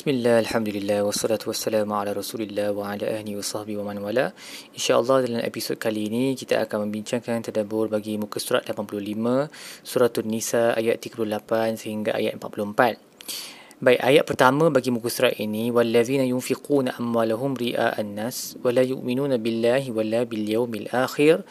Bismillah, Alhamdulillah, wassalatu wassalamu ala rasulillah wa ala ahli wa sahbihi wa man wala. InsyaAllah dalam episod kali ini kita akan membincangkan tadabur bagi muka surat 85 Suratul Nisa ayat 38 sehingga ayat 44 Baik, ayat pertama bagi muka surat ini wallazina yunfiquna amwalahum ria'an nas wa la yu'minuna billahi wala bil yaumil akhir.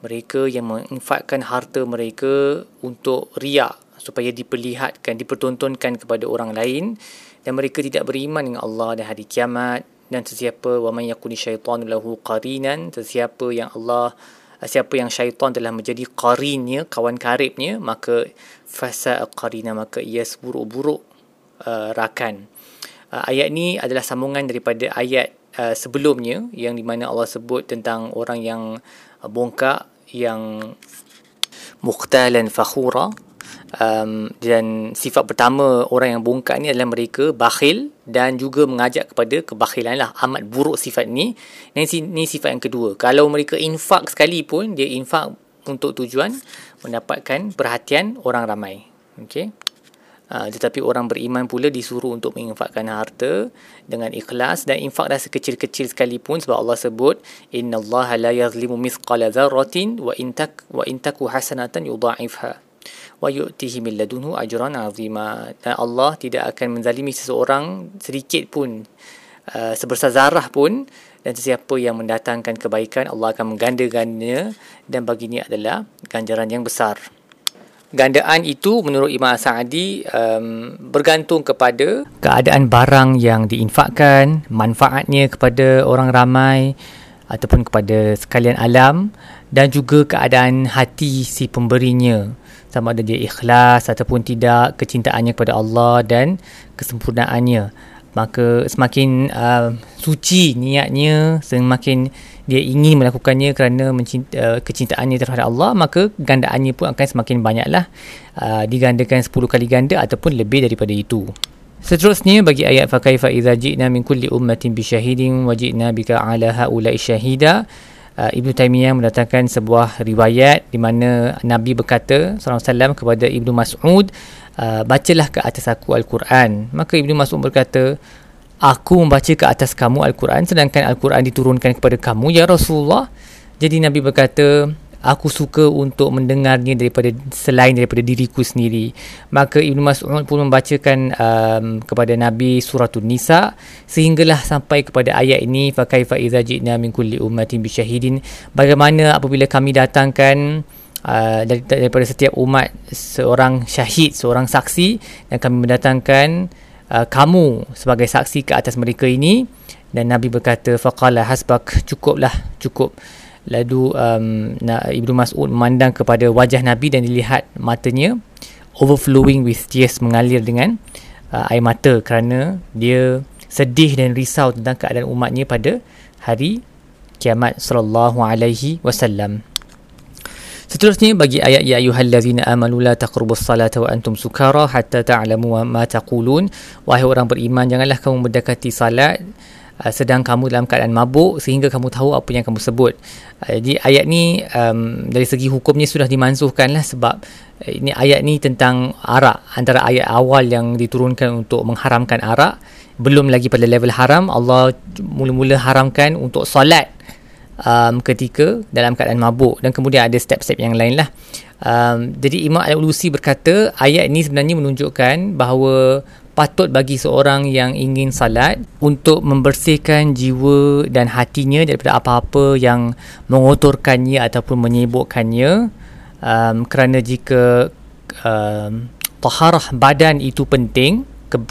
Mereka yang menginfakkan harta mereka untuk ria supaya diperlihatkan dipertontonkan kepada orang lain dan mereka tidak beriman dengan Allah dan hari kiamat. Dan sesiapa wa man yakuni syaitanu lahu qarinan sesiapa yang Allah siapa yang syaitan telah menjadi qarinnya kawan karibnya maka fasa qarina maka ia seburuk-buruk uh, rakan. Uh, ayat ni adalah sambungan daripada ayat uh, sebelumnya yang di mana Allah sebut tentang orang yang uh, bongkak yang muqtalan fakhura um, dan sifat pertama orang yang bongkak ni adalah mereka bakhil dan juga mengajak kepada kebakhilan lah. Amat buruk sifat ni. Dan ni sifat yang kedua. Kalau mereka infak sekalipun dia infak untuk tujuan mendapatkan perhatian orang ramai. Okay? Uh, tetapi orang beriman pula disuruh untuk menginfakkan harta dengan ikhlas dan infak dah sekecil-kecil sekalipun sebab Allah sebut innallaha la yazlimu mithqala dzarratin wa intak wa intaku hasanatan yudha'ifha wa yu'tihi min ladunhu ajran 'azima. Dan Allah tidak akan menzalimi seseorang sedikit pun uh, sebesar zarah pun. Dan sesiapa yang mendatangkan kebaikan Allah akan menggandakannya. Dan baginya adalah ganjaran yang besar. Gandaan itu menurut Imam Sa'adi um, bergantung kepada keadaan barang yang diinfakkan manfaatnya kepada orang ramai ataupun kepada sekalian alam dan juga keadaan hati si pemberinya sama ada dia ikhlas ataupun tidak kecintaannya kepada Allah dan kesempurnaannya. Maka semakin uh, suci niatnya semakin dia ingin melakukannya kerana mencinta, uh, kecintaannya terhadap Allah maka gandaannya pun akan semakin banyaklah. Uh, digandakan 10 kali ganda ataupun lebih daripada itu. Seterusnya bagi ayat fa kaifa idza ji'na min kulli ummatin bi syahidin wa ji'na bika ala haula'i syahida uh, Ibnu Taimiyah mendatangkan sebuah riwayat di mana Nabi berkata SAW kepada Ibnu Mas'ud uh, bacalah ke atas aku Al-Quran. Maka Ibnu Mas'ud berkata aku membaca ke atas kamu Al-Quran sedangkan Al-Quran diturunkan kepada kamu ya Rasulullah. Jadi Nabi berkata aku suka untuk mendengarnya daripada selain daripada diriku sendiri. Maka Ibnu Mas'ud pun membacakan um, kepada Nabi suratul Nisa sehinggalah sampai kepada ayat ini fa kaifa idza ji'na min kulli ummatin bisyahidin. Bagaimana apabila kami datangkan uh, daripada setiap umat seorang syahid seorang saksi dan kami mendatangkan uh, kamu sebagai saksi ke atas mereka ini dan Nabi berkata faqala hasbak cukuplah cukup Lalu um, Ibnu Mas'ud memandang kepada wajah Nabi dan dilihat matanya overflowing with tears mengalir dengan uh, air mata kerana dia sedih dan risau tentang keadaan umatnya pada hari kiamat sallallahu alaihi wasallam. Seterusnya bagi ayat ya ayyuhallazina amanu la taqrabus salata wa antum sukara hatta ta'lamu ma taqulun wahai orang beriman janganlah kamu mendekati salat Uh, sedang kamu dalam keadaan mabuk sehingga kamu tahu apa yang kamu sebut. Uh, jadi ayat ni um, dari segi hukumnya sudah dimansuhkan lah sebab uh, ini ayat ni tentang arak antara ayat awal yang diturunkan untuk mengharamkan arak belum lagi pada level haram Allah mula-mula haramkan untuk solat um, ketika dalam keadaan mabuk dan kemudian ada step-step yang lain lah. Um, jadi Imam Al-Ulusi berkata ayat ini sebenarnya menunjukkan bahawa patut bagi seorang yang ingin salat untuk membersihkan jiwa dan hatinya daripada apa-apa yang mengotorkannya ataupun menyibukkannya um, kerana jika um, taharah badan itu penting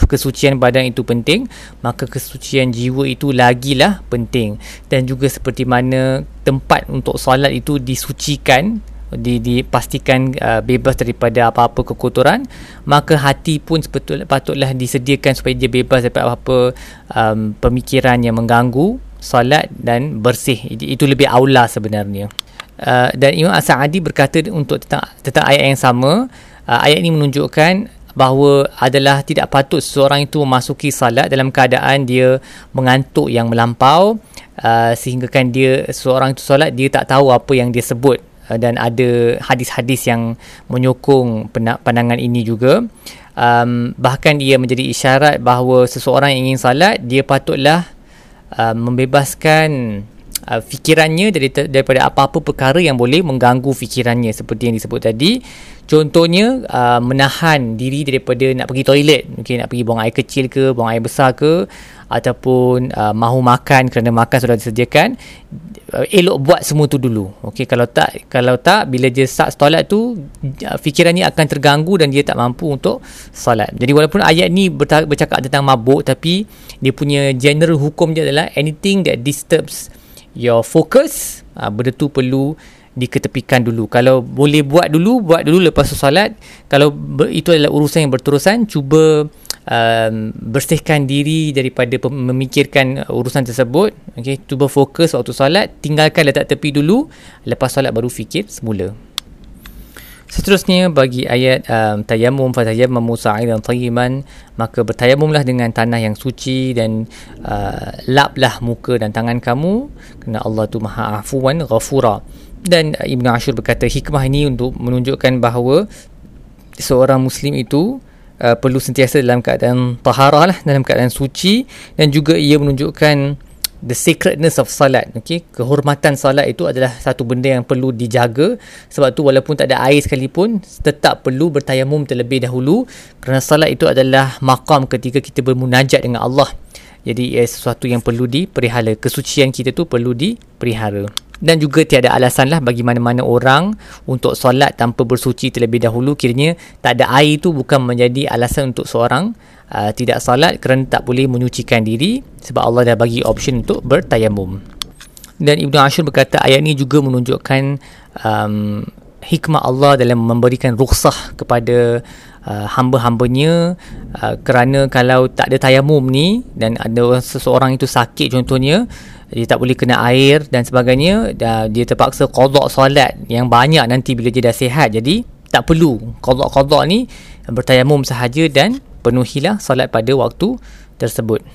kesucian badan itu penting maka kesucian jiwa itu lagilah penting. Dan juga seperti mana tempat untuk solat itu disucikan di dipastikan uh, bebas daripada apa-apa kekotoran maka hati pun sepatutnya patutlah disediakan supaya dia bebas daripada apa-apa um, pemikiran yang mengganggu solat dan bersih. Itu lebih aula sebenarnya. Uh, dan Imam As-Sa'adi berkata untuk tentang, tentang ayat yang sama uh, ayat ini menunjukkan bahawa adalah tidak patut seorang itu memasuki salat dalam keadaan dia mengantuk yang melampau uh, sehingga kan dia seorang itu solat dia tak tahu apa yang dia sebut dan ada hadis-hadis yang menyokong pandangan ini juga. Um, bahkan ia menjadi isyarat bahawa seseorang yang ingin salat dia patutlah uh, membebaskan uh, fikirannya dari daripada apa-apa perkara yang boleh mengganggu fikirannya seperti yang disebut tadi. Contohnya uh, menahan diri daripada nak pergi toilet. Mungkin nak pergi buang air kecil ke buang air besar ke ataupun uh, mahu makan kerana makan sudah disediakan uh, elok buat semua tu dulu. Okey kalau tak kalau tak bila dia start solat tu uh, fikirannya akan terganggu dan dia tak mampu untuk solat. Jadi walaupun ayat ni bercakap tentang mabuk tapi dia punya general hukum dia adalah anything that disturbs your focus uh, benda tu perlu diketepikan dulu. Kalau boleh buat dulu buat dulu lepas solat kalau ber, itu adalah urusan yang berterusan cuba um, bersihkan diri daripada memikirkan urusan tersebut. Okey cuba fokus waktu solat tinggalkan letak tepi dulu lepas solat baru fikir semula. Seterusnya bagi ayat um, tayammum fatayammamu sa'idan tayyiban maka bertayamumlah dengan tanah yang suci dan uh, laplah muka dan tangan kamu. Kerana Allah tu Maha Afuwan Ghafura. Dan Ibn Ashur berkata hikmah ini untuk menunjukkan bahawa seorang muslim itu uh, perlu sentiasa dalam keadaan taharah lah dalam keadaan suci. Dan juga ia menunjukkan the sacredness of salat. Okay? kehormatan salat itu adalah satu benda yang perlu dijaga. Sebab tu walaupun tak ada air sekalipun tetap perlu bertayamum terlebih dahulu. Kerana salat itu adalah makam ketika kita bermunajat dengan Allah. Jadi ia sesuatu yang perlu diperihara kesucian kita tu perlu dipelihara dan juga tiada alasan lah bagi mana-mana orang untuk solat tanpa bersuci terlebih dahulu kiranya tak ada air itu bukan menjadi alasan untuk seorang uh, tidak salat kerana tak boleh menyucikan diri sebab Allah dah bagi option untuk bertayamum. Dan Ibnu Ashur berkata ayat ini juga menunjukkan um, hikmah Allah dalam memberikan rukhsah kepada uh, hamba-hambanya uh, kerana kalau tak ada tayamum ni dan ada seseorang itu sakit contohnya dia tak boleh kena air dan sebagainya. Dia terpaksa qada solat yang banyak nanti bila dia dah sihat. Jadi tak perlu. Qada-qada ni bertayamum sahaja dan penuhilah solat pada waktu tersebut.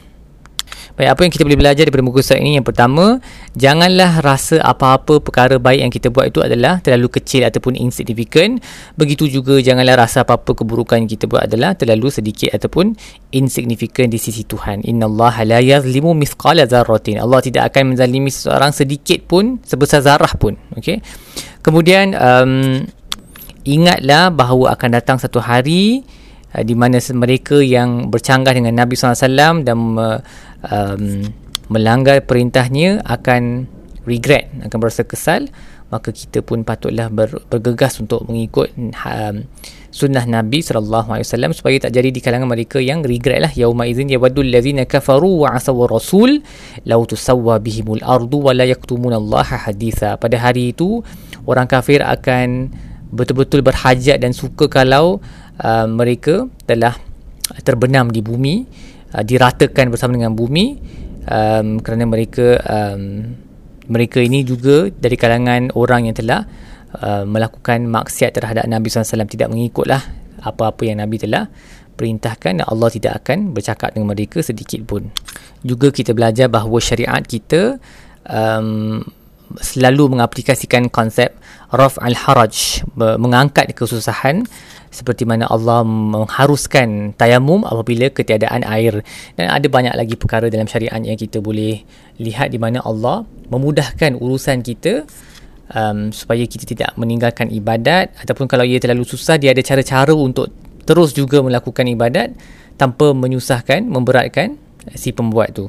Baik, apa yang kita boleh belajar daripada muka surat ini? Yang pertama, janganlah rasa apa-apa perkara baik yang kita buat itu adalah terlalu kecil ataupun insignificant. Begitu juga janganlah rasa apa-apa keburukan yang kita buat adalah terlalu sedikit ataupun insignificant di sisi Tuhan. Inna Allah la yazlimu mithqala zarratin. Allah tidak akan menzalimi seseorang sedikit pun, sebesar zarah pun. Okay? Kemudian, um, ingatlah bahawa akan datang satu hari uh, di mana mereka yang bercanggah dengan Nabi SAW dan uh, um, melanggar perintahnya akan regret, akan berasa kesal maka kita pun patutlah ber, bergegas untuk mengikut um, sunnah Nabi sallallahu alaihi wasallam supaya tak jadi di kalangan mereka yang regret lah. Yauma idzin yawadul ladzina kafaru wa asaw rasul law tusawwa bihimul ardu wa la yaktumuna Allah haditha. Pada hari itu orang kafir akan betul-betul berhajat dan suka kalau uh, mereka telah terbenam di bumi uh, diratakan bersama dengan bumi um, kerana mereka um, mereka ini juga dari kalangan orang yang telah uh, melakukan maksiat terhadap Nabi SAW tidak mengikutlah apa-apa yang Nabi telah perintahkan dan Allah tidak akan bercakap dengan mereka sedikit pun. Juga kita belajar bahawa syariat kita um, selalu mengaplikasikan konsep raf al-haraj mengangkat kesusahan seperti mana Allah mengharuskan tayamum apabila ketiadaan air. Dan ada banyak lagi perkara dalam syariat yang kita boleh lihat di mana Allah memudahkan urusan kita um, supaya kita tidak meninggalkan ibadat ataupun kalau ia terlalu susah dia ada cara-cara untuk terus juga melakukan ibadat tanpa menyusahkan memberatkan si pembuat tu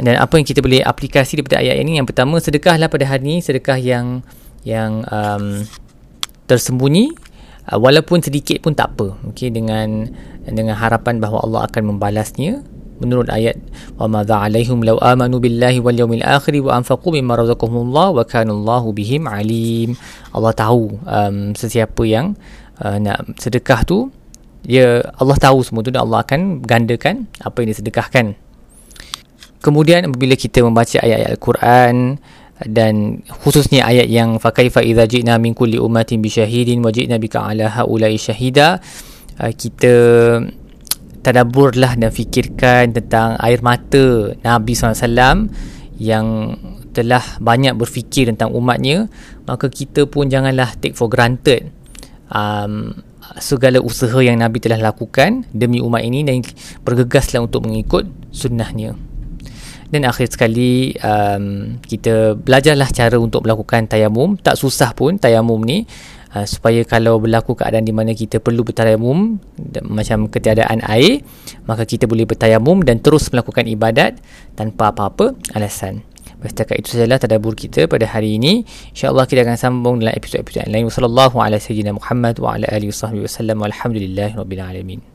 dan apa yang kita boleh aplikasi daripada ayat ini yang pertama sedekahlah pada hari ini sedekah yang yang um, tersembunyi uh, walaupun sedikit pun tak apa. Okey dengan dengan harapan bahawa Allah akan membalasnya. Menurut ayat wa ma alaihim law amanu billahi wal yawmil akhir wa anfaqu mimma razaqahumullah wa kana Allahu bihim alim. Allah tahu um, sesiapa yang uh, nak sedekah tu dia Allah tahu semua tu dan Allah akan gandakan apa yang disedekahkan kemudian apabila kita membaca ayat-ayat Al-Quran dan khususnya ayat yang fakaifa idza ji'na min kulli ummatin bi syahidin wa ji'na bika ala haula'i syahida uh, kita tadabburlah dan fikirkan tentang air mata Nabi SAW yang telah banyak berfikir tentang umatnya maka kita pun janganlah take for granted um, segala usaha yang Nabi telah lakukan demi umat ini dan bergegaslah untuk mengikut sunnahnya dan akhir sekali um, kita belajarlah cara untuk melakukan tayamum tak susah pun tayamum ni uh, supaya kalau berlaku keadaan di mana kita perlu bertayamum macam ketiadaan air maka kita boleh bertayamum dan terus melakukan ibadat tanpa apa-apa alasan Setakat itu sajalah tadabur kita pada hari ini. InsyaAllah kita akan sambung dalam episod-episod lain. Wassalamualaikum warahmatullahi wabarakatuh. Wa ala alihi wa sahbihi wa. Walhamdulillahi rabbil alamin.